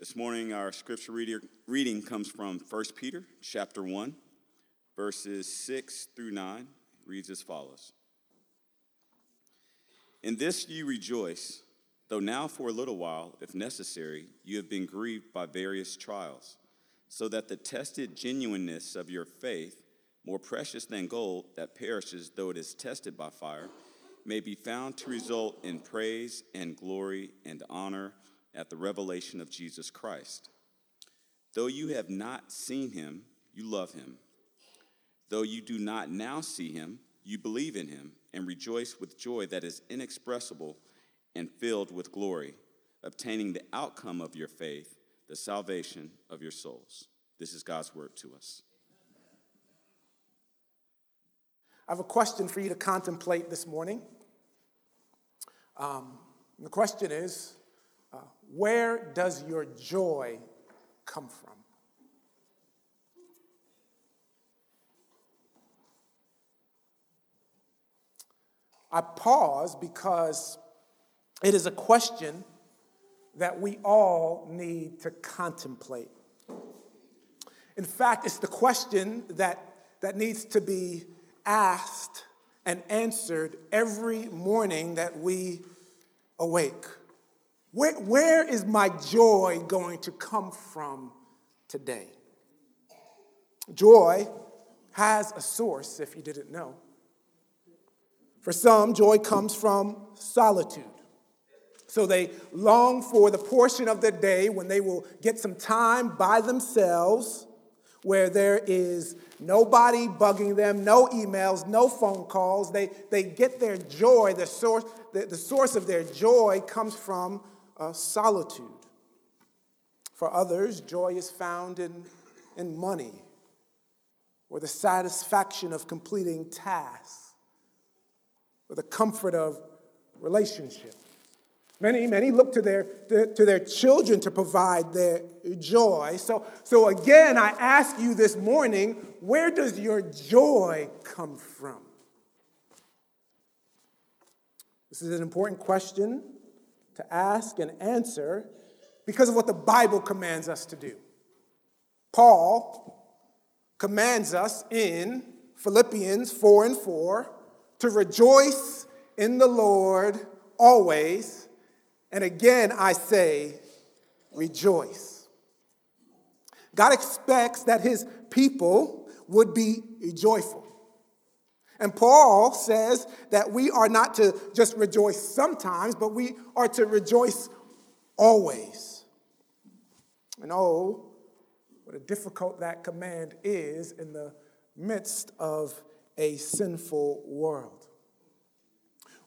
This morning, our scripture reading comes from 1 Peter chapter 1, verses 6 through 9. It reads as follows In this you rejoice, though now for a little while, if necessary, you have been grieved by various trials, so that the tested genuineness of your faith, more precious than gold that perishes though it is tested by fire, may be found to result in praise and glory and honor at the revelation of Jesus Christ. Though you have not seen him, you love him. Though you do not now see him, you believe in him and rejoice with joy that is inexpressible and filled with glory, obtaining the outcome of your faith, the salvation of your souls. This is God's word to us. I have a question for you to contemplate this morning. Um, the question is where does your joy come from? I pause because it is a question that we all need to contemplate. In fact, it's the question that, that needs to be asked and answered every morning that we awake. Where, where is my joy going to come from today? Joy has a source, if you didn't know. For some, joy comes from solitude. So they long for the portion of the day when they will get some time by themselves where there is nobody bugging them, no emails, no phone calls. They, they get their joy, the source, the, the source of their joy comes from uh, solitude. For others, joy is found in, in money or the satisfaction of completing tasks or the comfort of relationships. Many, many look to their, to their children to provide their joy. So, so again, I ask you this morning where does your joy come from? This is an important question to ask and answer because of what the Bible commands us to do. Paul commands us in Philippians 4 and 4 to rejoice in the Lord always. And again, I say, rejoice. God expects that his people would be joyful. And Paul says that we are not to just rejoice sometimes, but we are to rejoice always. And oh, what a difficult that command is in the midst of a sinful world.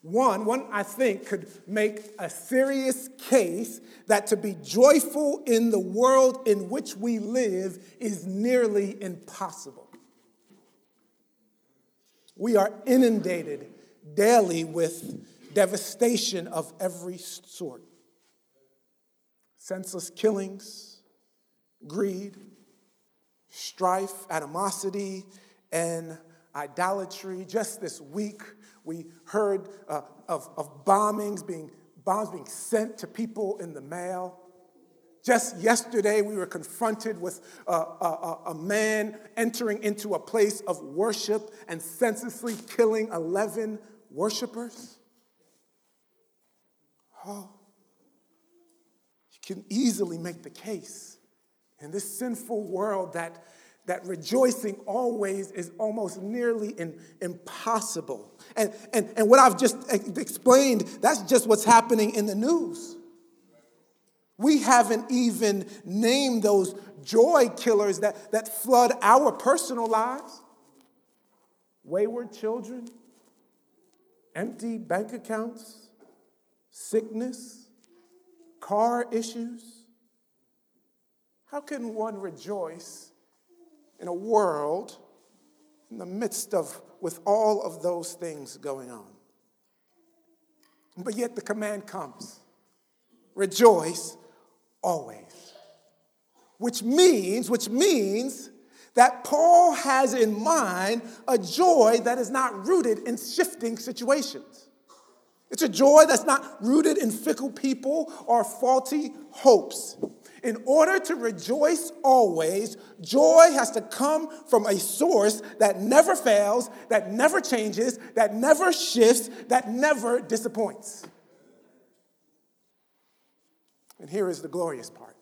One, one I think could make a serious case that to be joyful in the world in which we live is nearly impossible. We are inundated daily with devastation of every sort senseless killings, greed, strife, animosity, and idolatry. Just this week, we heard uh, of, of bombings being bombs being sent to people in the mail. Just yesterday, we were confronted with a, a, a, man entering into a place of worship and senselessly killing 11 worshipers. Oh, you can easily make the case in this sinful world that, that rejoicing always is almost nearly in, impossible. And, and, and what I've just explained, that's just what's happening in the news. We haven't even named those joy killers that, that flood our personal lives wayward children, empty bank accounts, sickness, car issues. How can one rejoice in a world in the midst of with all of those things going on? But yet the command comes rejoice always. Which means, which means that Paul has in mind a joy that is not rooted in shifting situations. It's a joy that's not rooted in fickle people or faulty hopes. In order to rejoice always, joy has to come from a source that never fails, that never changes, that never shifts, that never disappoints. And here is the glorious part.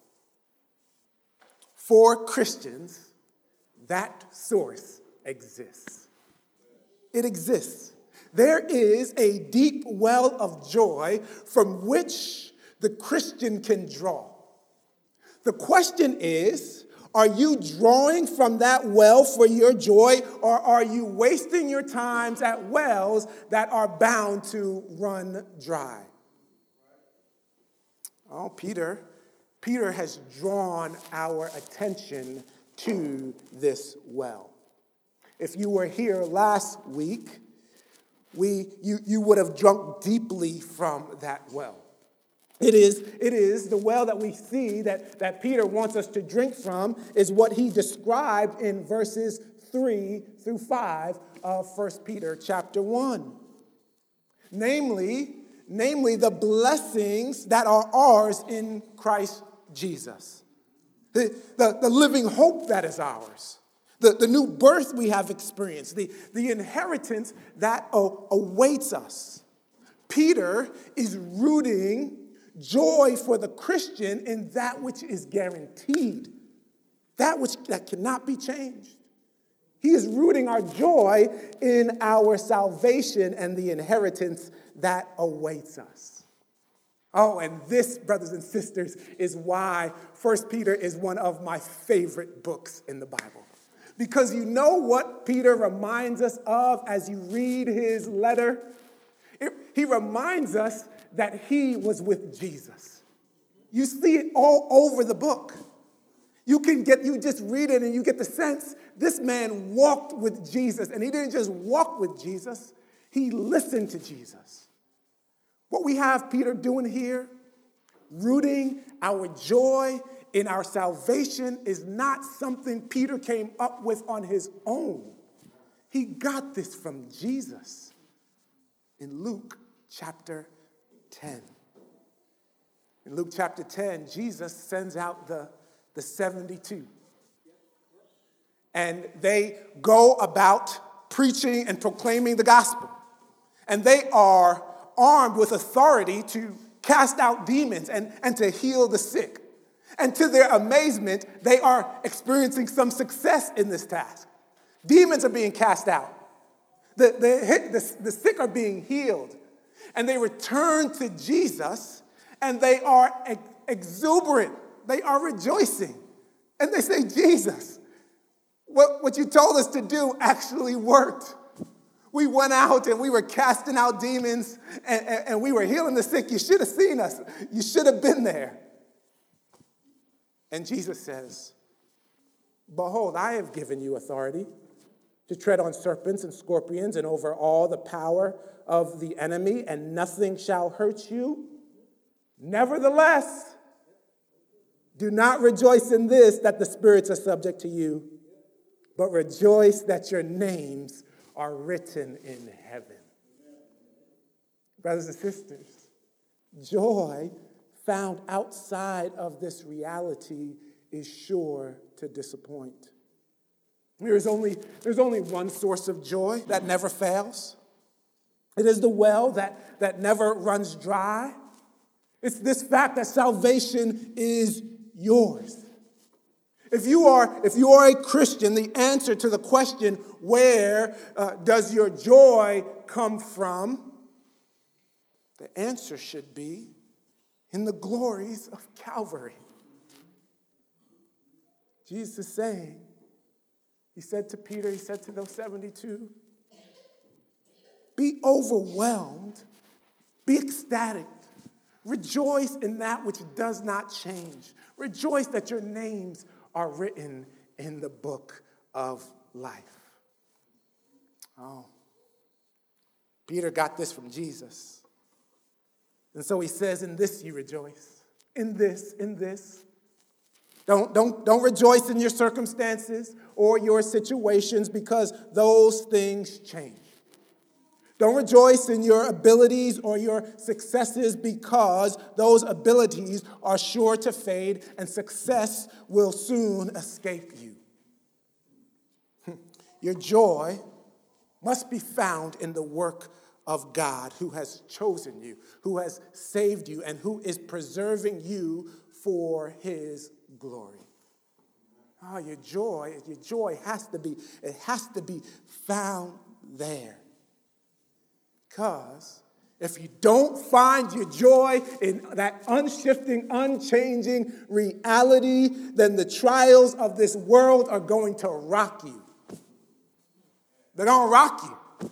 For Christians, that source exists. It exists. There is a deep well of joy from which the Christian can draw. The question is are you drawing from that well for your joy, or are you wasting your times at wells that are bound to run dry? Oh, Peter, Peter has drawn our attention to this well. If you were here last week, we, you, you would have drunk deeply from that well. It is, it is the well that we see that, that Peter wants us to drink from, is what he described in verses 3 through 5 of 1 Peter chapter 1. Namely, namely the blessings that are ours in Christ Jesus. The, the, the living hope that is ours. The, the new birth we have experienced, the, the inheritance that awaits us. Peter is rooting joy for the Christian in that which is guaranteed, that which that cannot be changed. He is rooting our joy in our salvation and the inheritance that awaits us. Oh, and this, brothers and sisters, is why 1 Peter is one of my favorite books in the Bible. Because you know what Peter reminds us of as you read his letter? It, he reminds us that he was with Jesus. You see it all over the book. You can get, you just read it and you get the sense this man walked with Jesus. And he didn't just walk with Jesus, he listened to Jesus. What we have Peter doing here, rooting our joy in our salvation, is not something Peter came up with on his own. He got this from Jesus in Luke chapter 10. In Luke chapter 10, Jesus sends out the, the 72. And they go about preaching and proclaiming the gospel. And they are armed with authority to cast out demons and, and to heal the sick. And to their amazement, they are experiencing some success in this task. Demons are being cast out, the, the, the, the sick are being healed, and they return to Jesus and they are ex- exuberant. They are rejoicing. And they say, Jesus, what, what you told us to do actually worked. We went out and we were casting out demons and, and, and we were healing the sick. You should have seen us. You should have been there. And Jesus says, Behold, I have given you authority to tread on serpents and scorpions and over all the power of the enemy, and nothing shall hurt you. Nevertheless, do not rejoice in this that the spirits are subject to you, but rejoice that your names are written in heaven. Brothers and sisters, joy found outside of this reality is sure to disappoint. There is only, there's only one source of joy that never fails. It is the well that, that never runs dry. It's this fact that salvation is yours. If you are, if you are a Christian, the answer to the question, where uh, does your joy come from? The answer should be in the glories of Calvary. Jesus is saying, He said to Peter, He said to those 72, be overwhelmed, be ecstatic, rejoice in that which does not change. Rejoice that your names are written in the book of life. Oh, Peter got this from Jesus. And so he says, In this you rejoice. In this, in this. Don't, don't, don't rejoice in your circumstances or your situations because those things change. Don't rejoice in your abilities or your successes because those abilities are sure to fade and success will soon escape you. Your joy must be found in the work of God who has chosen you, who has saved you, and who is preserving you for his glory. Oh, your joy, your joy has to be, it has to be found there. Because if you don't find your joy in that unshifting, unchanging reality, then the trials of this world are going to rock you. They're going to rock you.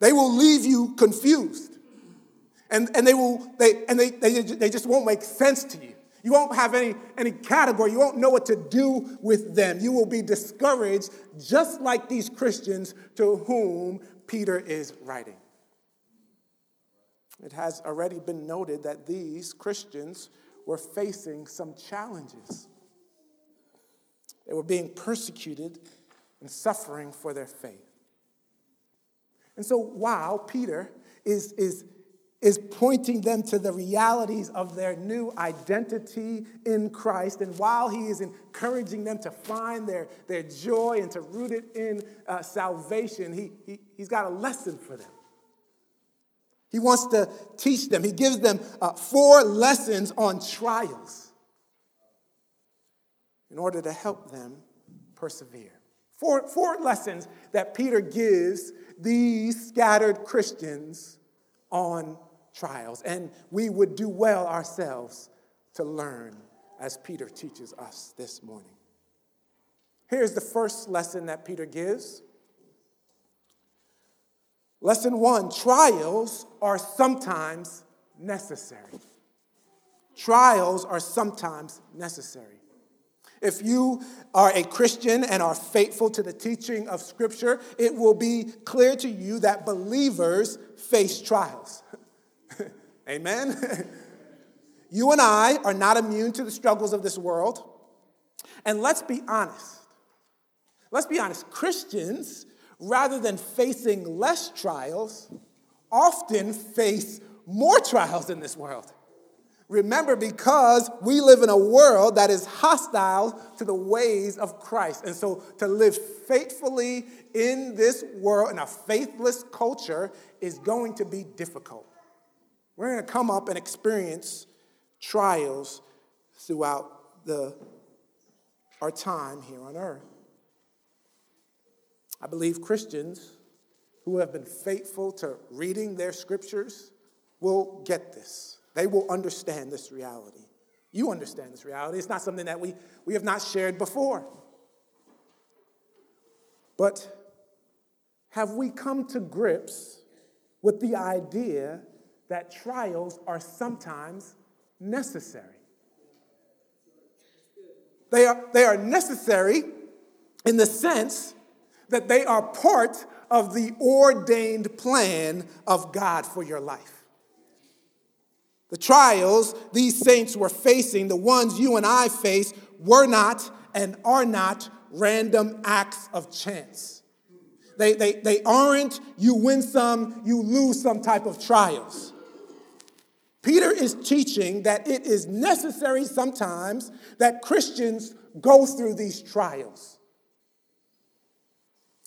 They will leave you confused. And, and, they, will, they, and they, they, they just won't make sense to you. You won't have any, any category. You won't know what to do with them. You will be discouraged, just like these Christians to whom Peter is writing. It has already been noted that these Christians were facing some challenges. They were being persecuted and suffering for their faith. And so while Peter is, is, is pointing them to the realities of their new identity in Christ, and while he is encouraging them to find their, their joy and to root it in uh, salvation, he, he, he's got a lesson for them. He wants to teach them. He gives them uh, four lessons on trials in order to help them persevere. Four, four lessons that Peter gives these scattered Christians on trials. And we would do well ourselves to learn as Peter teaches us this morning. Here's the first lesson that Peter gives. Lesson one trials are sometimes necessary. Trials are sometimes necessary. If you are a Christian and are faithful to the teaching of Scripture, it will be clear to you that believers face trials. Amen? you and I are not immune to the struggles of this world. And let's be honest. Let's be honest. Christians, rather than facing less trials, often face more trials in this world. Remember, because we live in a world that is hostile to the ways of Christ. And so to live faithfully in this world, in a faithless culture, is going to be difficult. We're going to come up and experience trials throughout the, our time here on earth. I believe Christians who have been faithful to reading their scriptures will get this. They will understand this reality. You understand this reality. It's not something that we, we have not shared before. But have we come to grips with the idea that trials are sometimes necessary? They are, they are necessary in the sense that they are part of the ordained plan of God for your life. The trials these saints were facing, the ones you and I face, were not and are not random acts of chance. They, they, they aren't you win some, you lose some type of trials. Peter is teaching that it is necessary sometimes that Christians go through these trials.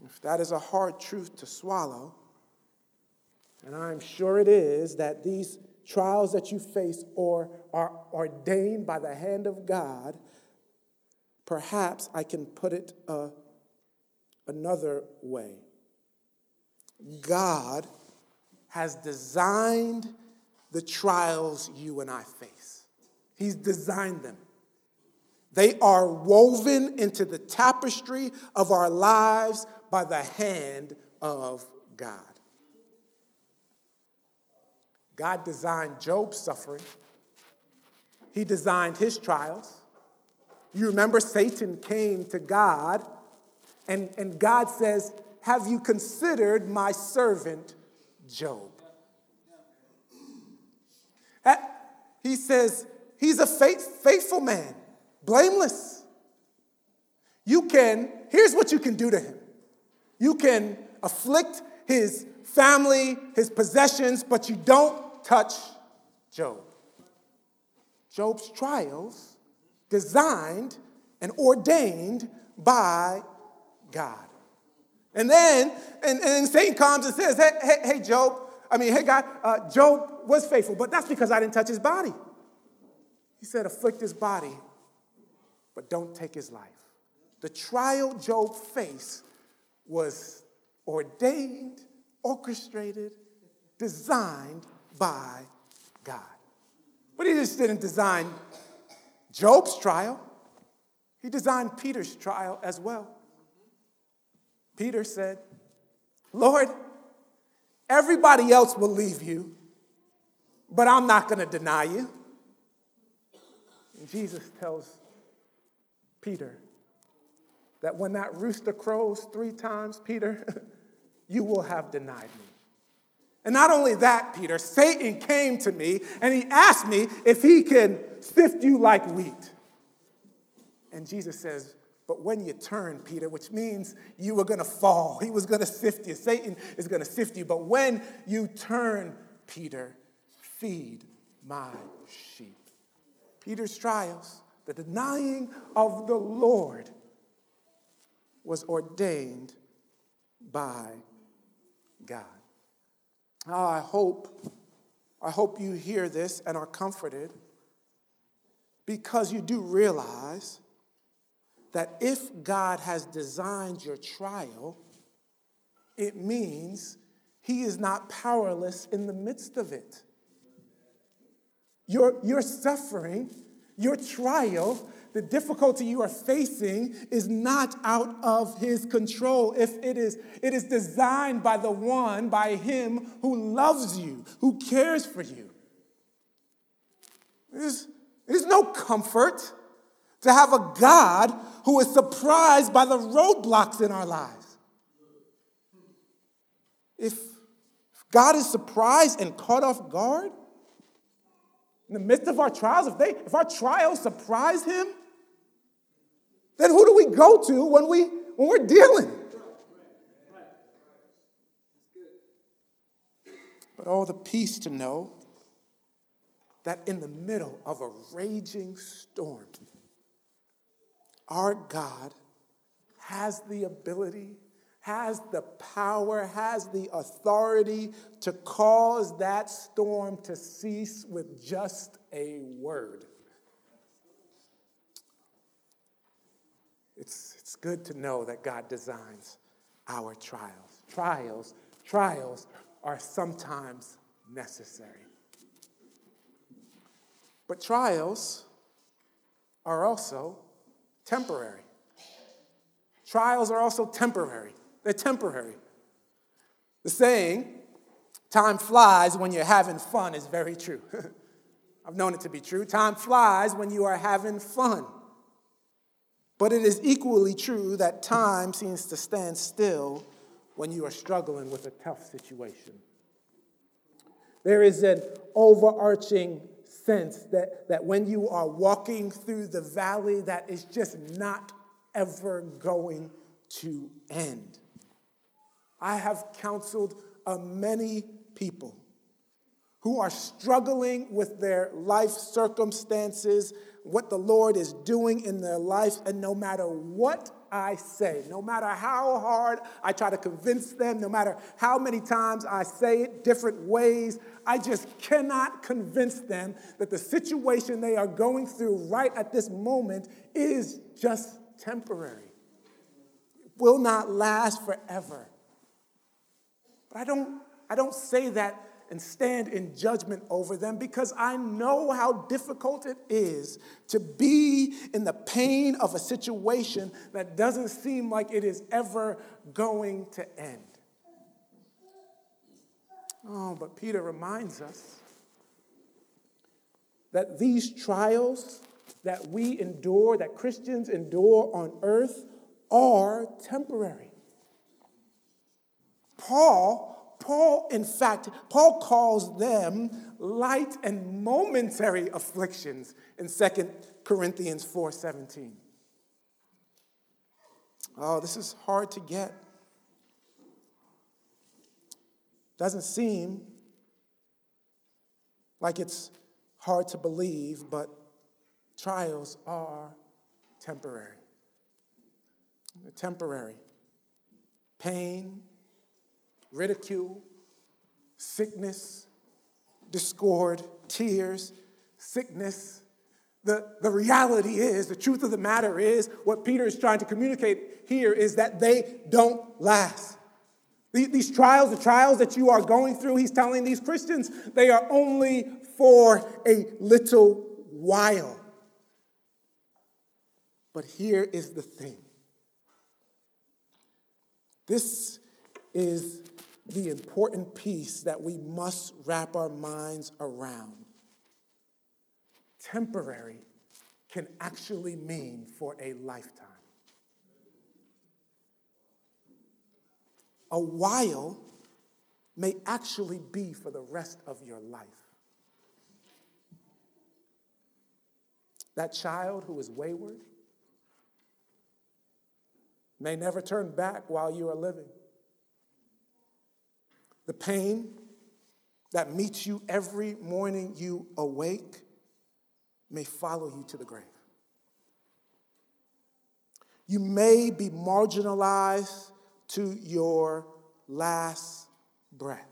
If that is a hard truth to swallow, and I'm sure it is, that these trials that you face or are ordained by the hand of God, perhaps I can put it uh, another way. God has designed the trials you and I face, He's designed them. They are woven into the tapestry of our lives by the hand of God. God designed Job's suffering, He designed his trials. You remember Satan came to God, and, and God says, Have you considered my servant Job? He says, He's a faith, faithful man, blameless. You can, here's what you can do to him you can afflict his family, his possessions, but you don't touch Job. Job's trials designed and ordained by God. And then, and, and Satan comes and says, hey, hey, hey Job, I mean, hey, God, uh, Job was faithful, but that's because I didn't touch his body. He said, afflict his body, but don't take his life. The trial Job faced was ordained, orchestrated, designed by God. But he just didn't design Job's trial, he designed Peter's trial as well. Peter said, Lord, everybody else will leave you, but I'm not going to deny you. And Jesus tells Peter that when that rooster crows three times, Peter, you will have denied me. And not only that, Peter, Satan came to me and he asked me if he can sift you like wheat. And Jesus says, but when you turn, Peter, which means you were going to fall, he was going to sift you. Satan is going to sift you. But when you turn, Peter, feed my sheep. Peter's trials, the denying of the Lord, was ordained by God. Oh, I hope, I hope you hear this and are comforted because you do realize that if God has designed your trial, it means he is not powerless in the midst of it. Your, your suffering, your trial, the difficulty you are facing is not out of his control. If it is, it is designed by the one, by him who loves you, who cares for you. There's, there's no comfort to have a God who is surprised by the roadblocks in our lives. If God is surprised and caught off guard in the midst of our trials, if, they, if our trials surprise him, then who do we go to when, we, when we're dealing? But all the peace to know that in the middle of a raging storm, our God has the ability, has the power, has the authority to cause that storm to cease with just a word. It's, it's good to know that God designs our trials. Trials, trials are sometimes necessary. But trials are also temporary. Trials are also temporary. They're temporary. The saying, time flies when you're having fun, is very true. I've known it to be true. Time flies when you are having fun. But it is equally true that time seems to stand still when you are struggling with a tough situation. There is an overarching sense that, that when you are walking through the valley, that is just not ever going to end. I have counseled uh, many people who are struggling with their life circumstances, what the Lord is doing in their life, and no matter what I say, no matter how hard I try to convince them, no matter how many times I say it different ways, I just cannot convince them that the situation they are going through right at this moment is just temporary. It will not last forever. But I don't, I don't say that and stand in judgment over them because I know how difficult it is to be in the pain of a situation that doesn't seem like it is ever going to end. Oh, but Peter reminds us that these trials that we endure, that Christians endure on earth, are temporary. Paul Paul, in fact, Paul calls them light and momentary afflictions in 2 Corinthians 4:17. Oh, this is hard to get. Doesn't seem like it's hard to believe, but trials are temporary. They're temporary. Pain, ridicule, sickness, discord, tears, sickness. The, the reality is, the truth of the matter is, what Peter is trying to communicate here is that they don't last. These trials, the trials that you are going through, he's telling these Christians, they are only for a little while. But here is the thing this is the important piece that we must wrap our minds around. Temporary can actually mean for a lifetime. A while may actually be for the rest of your life. That child who is wayward may never turn back while you are living. The pain that meets you every morning you awake may follow you to the grave. You may be marginalized to your last breath.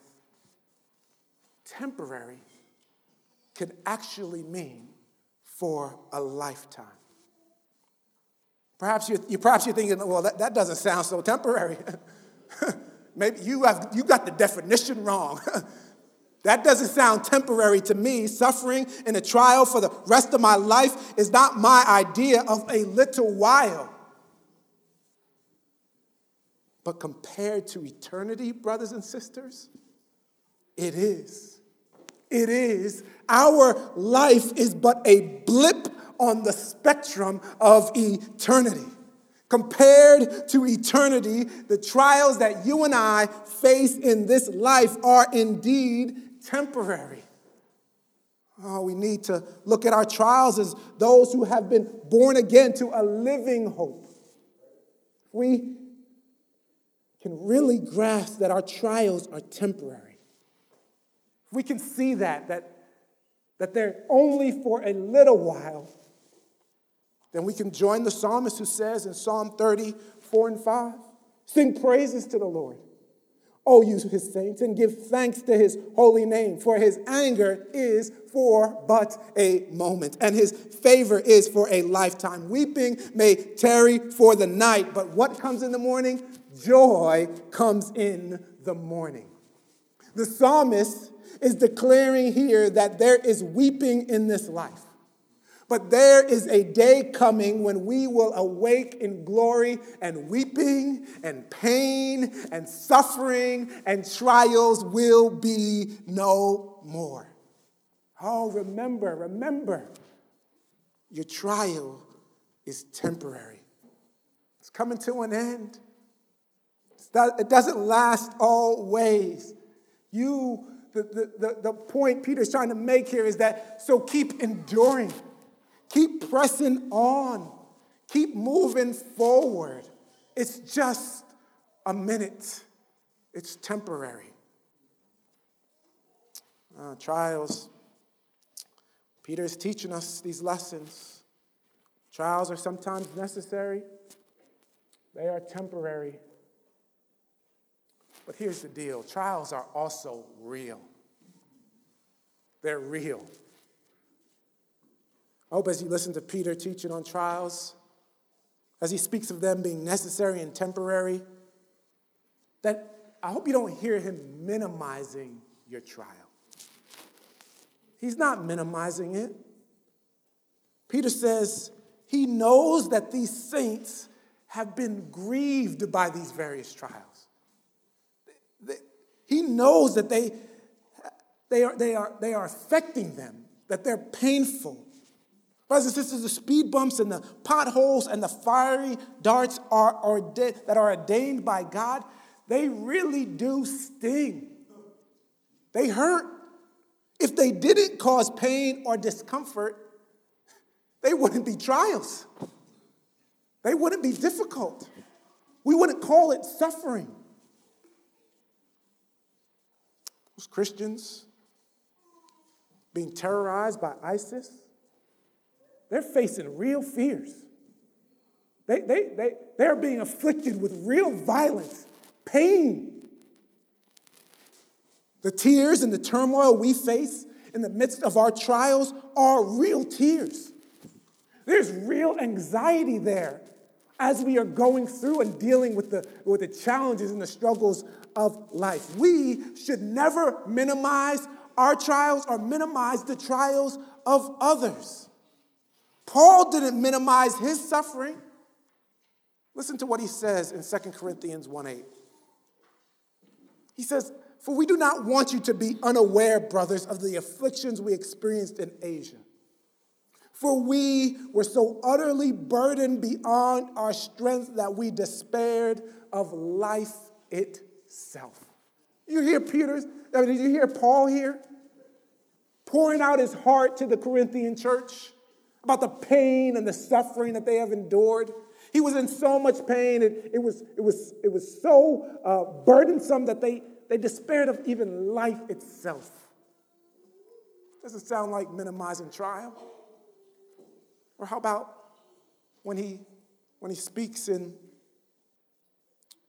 Temporary can actually mean for a lifetime. Perhaps you're, you, perhaps you're thinking, well, that, that doesn't sound so temporary. Maybe you have you got the definition wrong. that doesn't sound temporary to me. Suffering in a trial for the rest of my life is not my idea of a little while. But compared to eternity, brothers and sisters, it is. It is. Our life is but a blip on the spectrum of eternity. Compared to eternity, the trials that you and I face in this life are indeed temporary. Oh, we need to look at our trials as those who have been born again to a living hope. We can really grasp that our trials are temporary. We can see that, that, that they're only for a little while, then we can join the psalmist who says in Psalm 30, 4 and 5, sing praises to the Lord. O you his saints, and give thanks to his holy name, for his anger is for but a moment, and his favor is for a lifetime. Weeping may tarry for the night, but what comes in the morning? joy comes in the morning. The psalmist is declaring here that there is weeping in this life. But there is a day coming when we will awake in glory, and weeping and pain and suffering and trials will be no more. Oh, remember, remember, your trial is temporary, it's coming to an end. It doesn't last always. You, the, the, the, the point Peter's trying to make here is that so keep enduring, keep pressing on, keep moving forward. It's just a minute, it's temporary. Uh, trials. is teaching us these lessons. Trials are sometimes necessary, they are temporary. But here's the deal trials are also real. They're real. I hope as you listen to Peter teaching on trials, as he speaks of them being necessary and temporary, that I hope you don't hear him minimizing your trial. He's not minimizing it. Peter says he knows that these saints have been grieved by these various trials. He knows that they, they, are, they, are, they are affecting them, that they're painful. Brothers and sisters, the speed bumps and the potholes and the fiery darts are, are that are ordained by God, they really do sting. They hurt. If they didn't cause pain or discomfort, they wouldn't be trials. They wouldn't be difficult. We wouldn't call it suffering. those Christians being terrorized by ISIS, they're facing real fears. They, they, they, they're being afflicted with real violence, pain. The tears and the turmoil we face in the midst of our trials are real tears. There's real anxiety there as we are going through and dealing with the, with the challenges and the struggles of life. We should never minimize our trials or minimize the trials of others. Paul didn't minimize his suffering. Listen to what he says in 2 Corinthians 1 8. He says, For we do not want you to be unaware, brothers, of the afflictions we experienced in Asia. For we were so utterly burdened beyond our strength that we despaired of life itself. You hear Peter's, I mean, did you hear Paul here? Pouring out his heart to the Corinthian church about the pain and the suffering that they have endured. He was in so much pain, it, it, was, it, was, it was so uh, burdensome that they, they despaired of even life itself. Doesn't sound like minimizing trial. Or how about when he, when he speaks in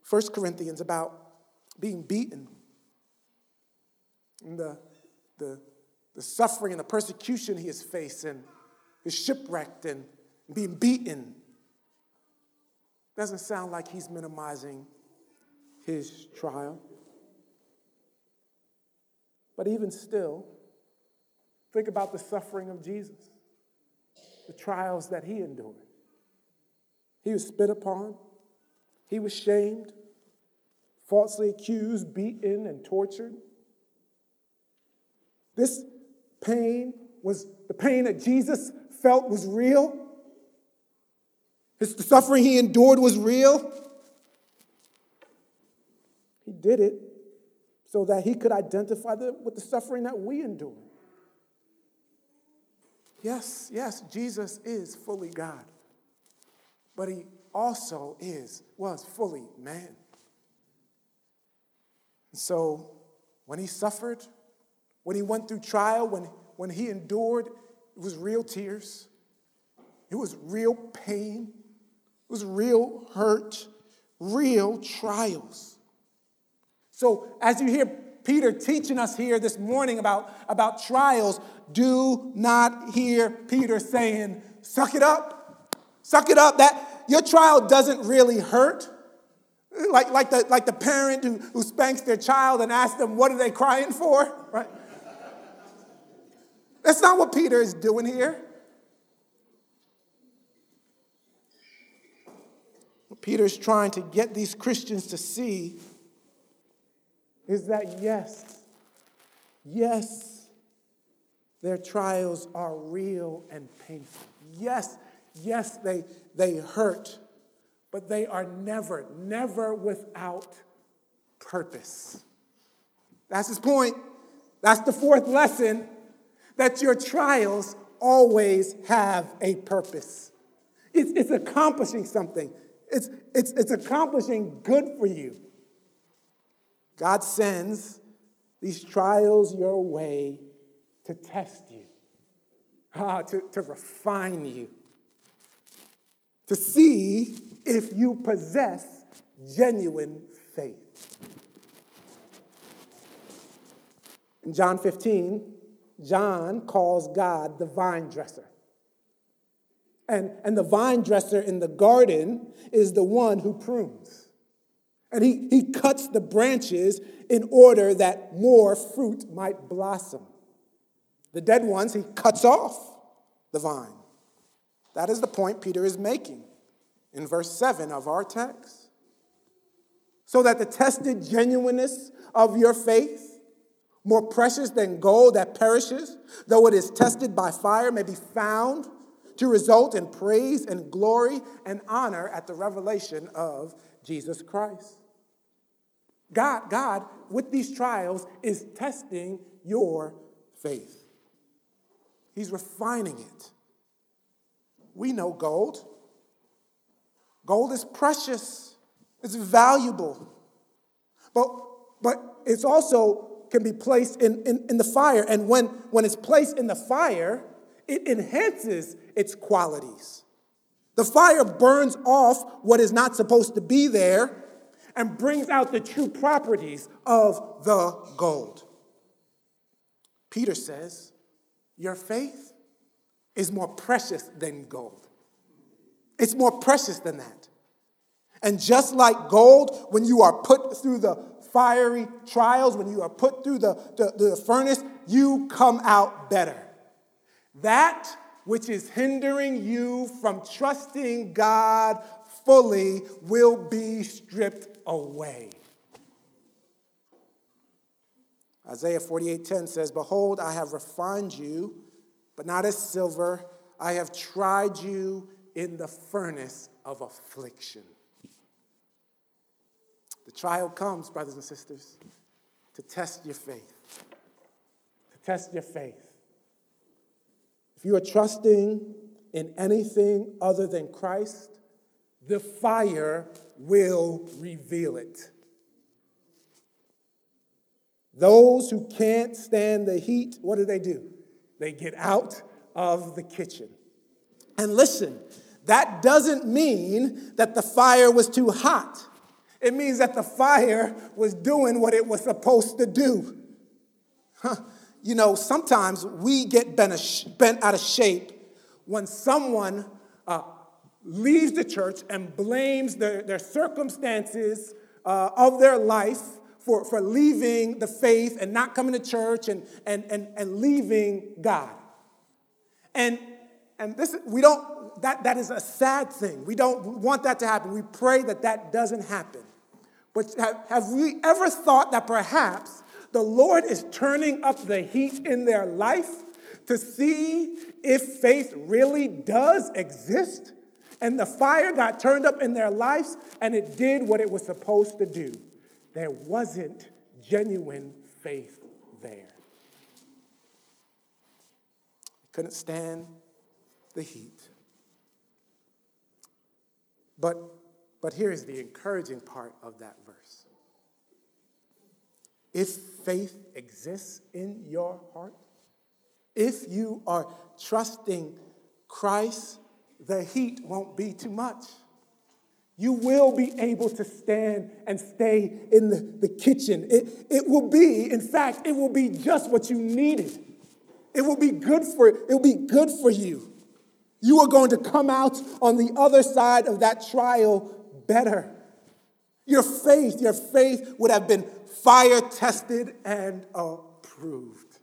1 Corinthians about being beaten and the, the, the suffering and the persecution he has faced and is shipwrecked and being beaten. Doesn't sound like he's minimizing his trial. But even still, think about the suffering of Jesus, the trials that he endured. He was spit upon, he was shamed, falsely accused, beaten, and tortured. This pain was the pain that Jesus felt was real. His, the suffering he endured was real. He did it so that he could identify the, with the suffering that we endure. Yes, yes, Jesus is fully God, but he also is, was fully man. And so when he suffered, when he went through trial, when, when he endured, it was real tears. It was real pain. It was real hurt, real trials. So, as you hear Peter teaching us here this morning about, about trials, do not hear Peter saying, suck it up. Suck it up. That your trial doesn't really hurt. Like, like, the, like the parent who, who spanks their child and asks them, what are they crying for? Right? That's not what Peter is doing here. What Peter is trying to get these Christians to see is that yes, yes, their trials are real and painful. Yes, yes, they, they hurt, but they are never, never without purpose. That's his point. That's the fourth lesson that your trials always have a purpose. It's, it's accomplishing something, it's, it's, it's accomplishing good for you. God sends these trials your way to test you, ah, to, to refine you, to see if you possess genuine faith. In John 15, John calls God the vine dresser. And, and the vine dresser in the garden is the one who prunes. And he, he cuts the branches in order that more fruit might blossom. The dead ones, he cuts off the vine. That is the point Peter is making in verse 7 of our text. So that the tested genuineness of your faith, more precious than gold that perishes, though it is tested by fire, may be found to result in praise and glory and honor at the revelation of Jesus Christ. God, God, with these trials, is testing your faith. He's refining it. We know gold. Gold is precious, it's valuable. But, but it's also can be placed in, in, in the fire. And when, when it's placed in the fire, it enhances its qualities. The fire burns off what is not supposed to be there and brings out the true properties of the gold. Peter says, Your faith is more precious than gold. It's more precious than that. And just like gold, when you are put through the fiery trials, when you are put through the, the, the furnace, you come out better. That which is hindering you from trusting God fully will be stripped away. Isaiah 48:10 says, "Behold, I have refined you, but not as silver. I have tried you in the furnace of affliction." The trial comes, brothers and sisters, to test your faith. To test your faith. If you are trusting in anything other than Christ, the fire will reveal it. Those who can't stand the heat, what do they do? They get out of the kitchen. And listen, that doesn't mean that the fire was too hot. It means that the fire was doing what it was supposed to do. Huh. You know, sometimes we get bent, out of shape when someone uh, leaves the church and blames their, their circumstances uh, of their life for, for leaving the faith and not coming to church and, and, and, and leaving God. And, and this, we don't, that, that is a sad thing. We don't want that to happen. We pray that that doesn't happen. But have, have we ever thought that perhaps the Lord is turning up the heat in their life to see if faith really does exist? And the fire got turned up in their lives and it did what it was supposed to do there wasn't genuine faith there. Couldn't stand the heat. But, but here's the encouraging part of that. If faith exists in your heart, if you are trusting Christ, the heat won't be too much. You will be able to stand and stay in the, the kitchen. It, it will be, in fact, it will be just what you needed. It will be good for it will be good for you. You are going to come out on the other side of that trial better. Your faith, your faith would have been fire tested and approved.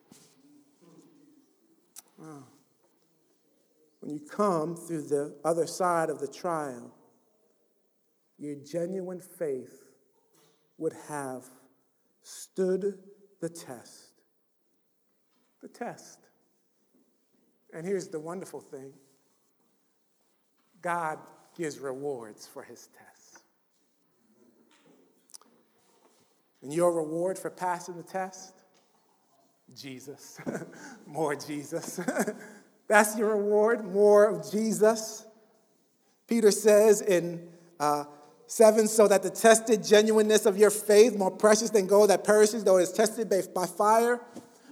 Wow. When you come through the other side of the trial, your genuine faith would have stood the test. The test. And here's the wonderful thing God gives rewards for his tests. And your reward for passing the test? Jesus. more Jesus. That's your reward, more of Jesus. Peter says in uh, Seven, so that the tested genuineness of your faith, more precious than gold that perishes, though it is tested by fire,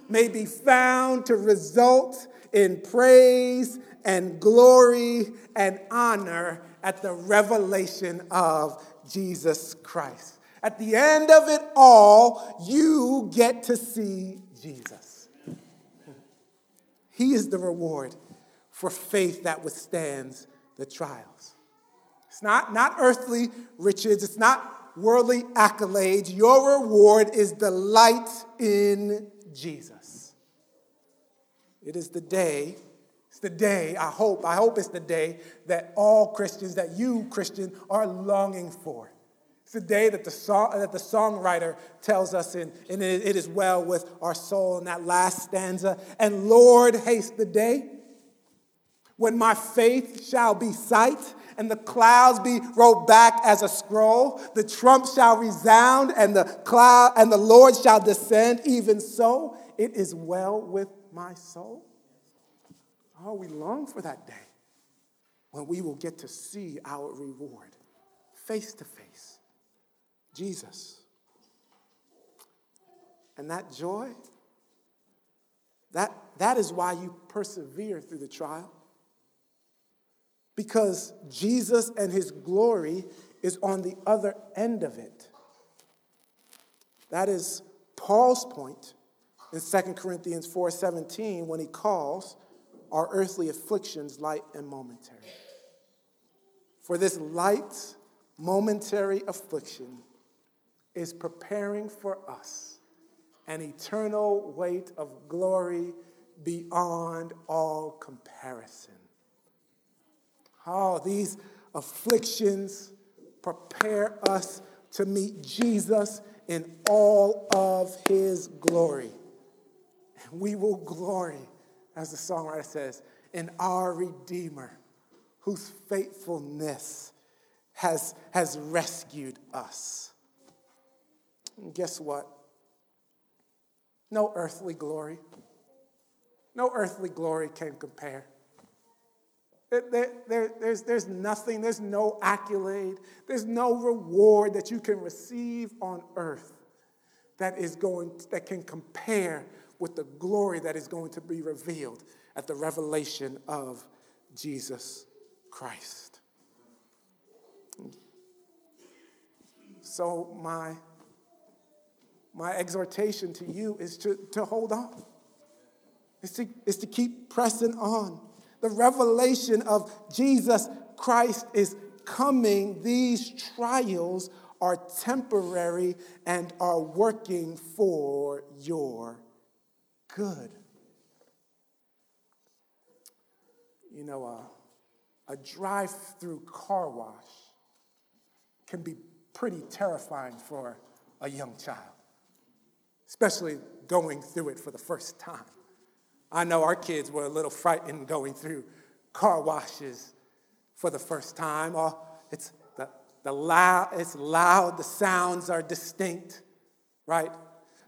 may be found to result in praise and glory and honor at the revelation of Jesus Christ. At the end of it all, you get to see Jesus. He is the reward for faith that withstands the trials. It's not, not earthly riches, it's not worldly accolades. Your reward is delight in Jesus. It is the day, it's the day, I hope, I hope it's the day that all Christians, that you, Christian, are longing for. It's the day that the, song, that the songwriter tells us, in, and it is well with our soul in that last stanza. And Lord, haste the day when my faith shall be sight and the clouds be rolled back as a scroll. The trump shall resound, and the cloud and the Lord shall descend. Even so, it is well with my soul. Oh, we long for that day when we will get to see our reward face to face. Jesus. And that joy, that, that is why you persevere through the trial. Because Jesus and his glory is on the other end of it. That is Paul's point in 2 Corinthians 4:17 when he calls our earthly afflictions light and momentary. For this light momentary affliction is preparing for us an eternal weight of glory beyond all comparison. Oh, these afflictions prepare us to meet Jesus in all of his glory. And we will glory, as the songwriter says, in our Redeemer, whose faithfulness has, has rescued us. And guess what? No earthly glory, no earthly glory can compare. There, there, there's, there's nothing, there's no accolade, there's no reward that you can receive on earth that is going that can compare with the glory that is going to be revealed at the revelation of Jesus Christ. So my my exhortation to you is to, to hold on. Is to, is to keep pressing on the revelation of Jesus Christ is coming. These trials are temporary and are working for your good. You know, uh, a, a drive through car wash can be pretty terrifying for a young child, especially going through it for the first time. I know our kids were a little frightened going through car washes for the first time. Oh, it's the, the loud, it's loud, the sounds are distinct, right?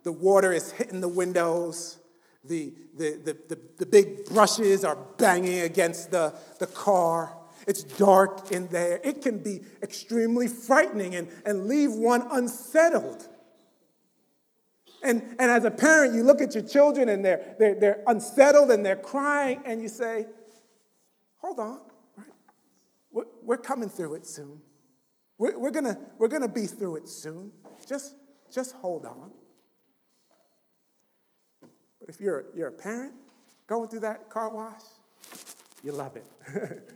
The water is hitting the windows. The, the, the, the, the big brushes are banging against the, the car. It's dark in there. It can be extremely frightening and, and leave one unsettled. And, and as a parent, you look at your children and they're, they're, they're unsettled and they're crying, and you say, Hold on. We're, we're coming through it soon. We're, we're, gonna, we're gonna be through it soon. Just, just hold on. But if you're, you're a parent going through that car wash, you love it.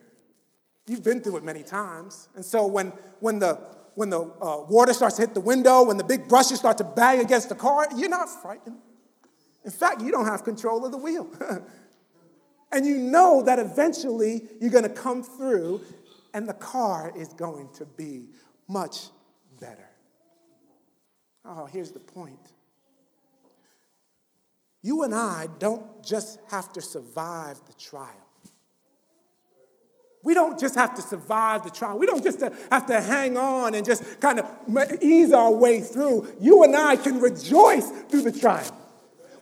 You've been through it many times. And so when, when the, when the uh, water starts to hit the window, when the big brushes start to bang against the car, you're not frightened. In fact, you don't have control of the wheel. and you know that eventually you're going to come through and the car is going to be much better. Oh, here's the point. You and I don't just have to survive the trial. We don't just have to survive the trial. We don't just have to hang on and just kind of ease our way through. You and I can rejoice through the trial.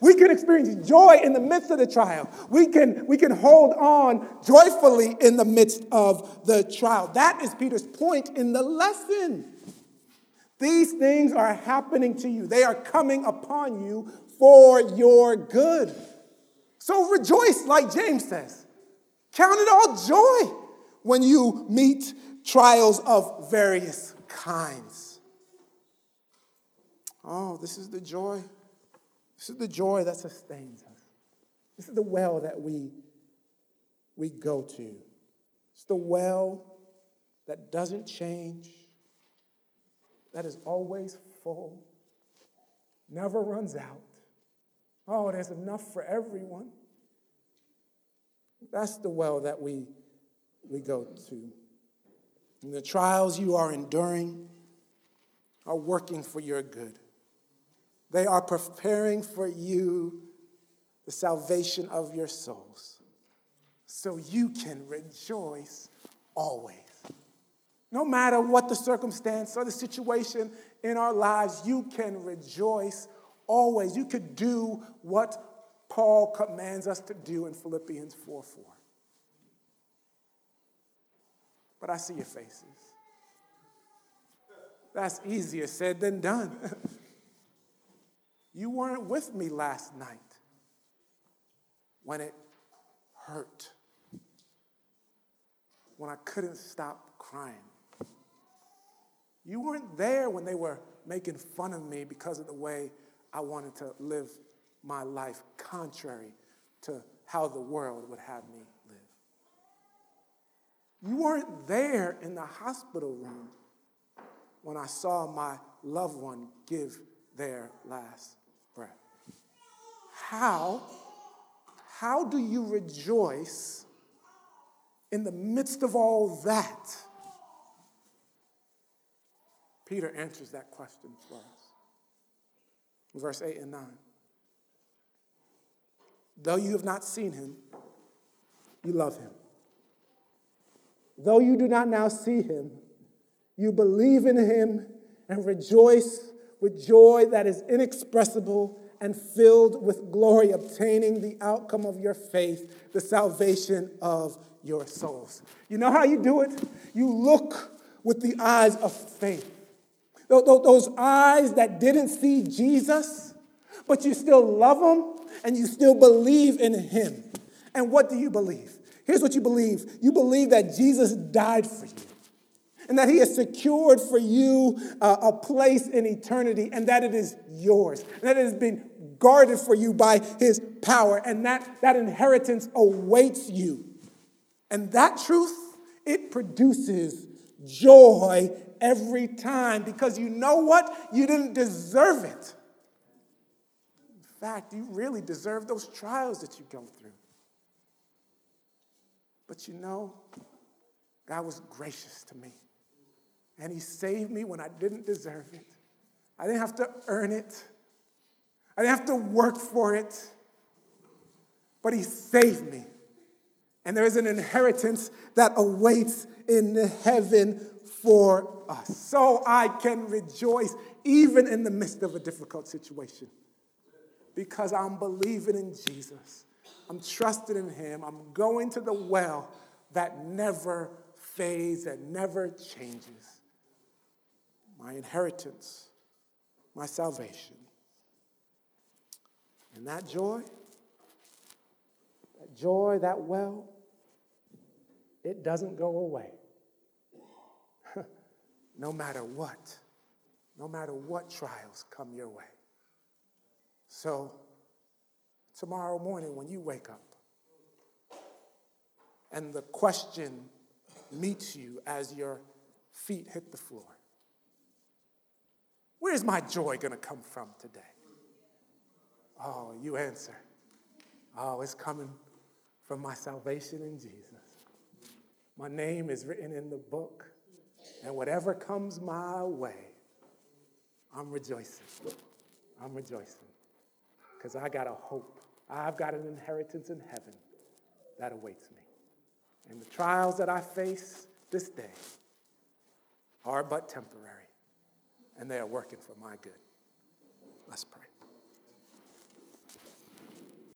We can experience joy in the midst of the trial. We can, we can hold on joyfully in the midst of the trial. That is Peter's point in the lesson. These things are happening to you, they are coming upon you for your good. So rejoice, like James says. Count it all joy when you meet trials of various kinds. Oh, this is the joy. This is the joy that sustains us. This is the well that we, we go to. It's the well that doesn't change, that is always full, never runs out. Oh, there's enough for everyone. That's the well that we we go to. And the trials you are enduring are working for your good. They are preparing for you the salvation of your souls so you can rejoice always. No matter what the circumstance or the situation in our lives, you can rejoice always. You could do what Paul commands us to do in Philippians 4 4. But I see your faces. That's easier said than done. You weren't with me last night when it hurt, when I couldn't stop crying. You weren't there when they were making fun of me because of the way I wanted to live my life contrary to how the world would have me. You weren't there in the hospital room when I saw my loved one give their last breath. How, how do you rejoice in the midst of all that? Peter answers that question for us. Verse 8 and 9. Though you have not seen him, you love him. Though you do not now see him, you believe in him and rejoice with joy that is inexpressible and filled with glory, obtaining the outcome of your faith, the salvation of your souls. You know how you do it? You look with the eyes of faith. Those eyes that didn't see Jesus, but you still love him and you still believe in him. And what do you believe? Here's what you believe. You believe that Jesus died for you and that he has secured for you uh, a place in eternity and that it is yours and that it has been guarded for you by his power and that that inheritance awaits you. And that truth it produces joy every time because you know what? You didn't deserve it. In fact you really deserve those trials that you go through but you know god was gracious to me and he saved me when I didn't deserve it. I didn't have to earn it, I didn't have to work for it, but he saved me. And there is an inheritance that awaits in heaven for us. So I can rejoice even in the midst of a difficult situation because I'm believing in Jesus. I'm trusting in him. I'm going to the well that never fades, that never changes my inheritance, my salvation. And that joy, that joy, that well, it doesn't go away. no matter what, no matter what trials come your way. So, tomorrow morning when you wake up and the question meets you as your feet hit the floor Where's my joy going to come from today? Oh, you answer. Oh, it's coming from my salvation in Jesus. My name is written in the book, and whatever comes my way, I'm rejoicing. I'm rejoicing because I got a hope. I've got an inheritance in heaven that awaits me. And the trials that I face this day are but temporary and they are working for my good. Let's pray.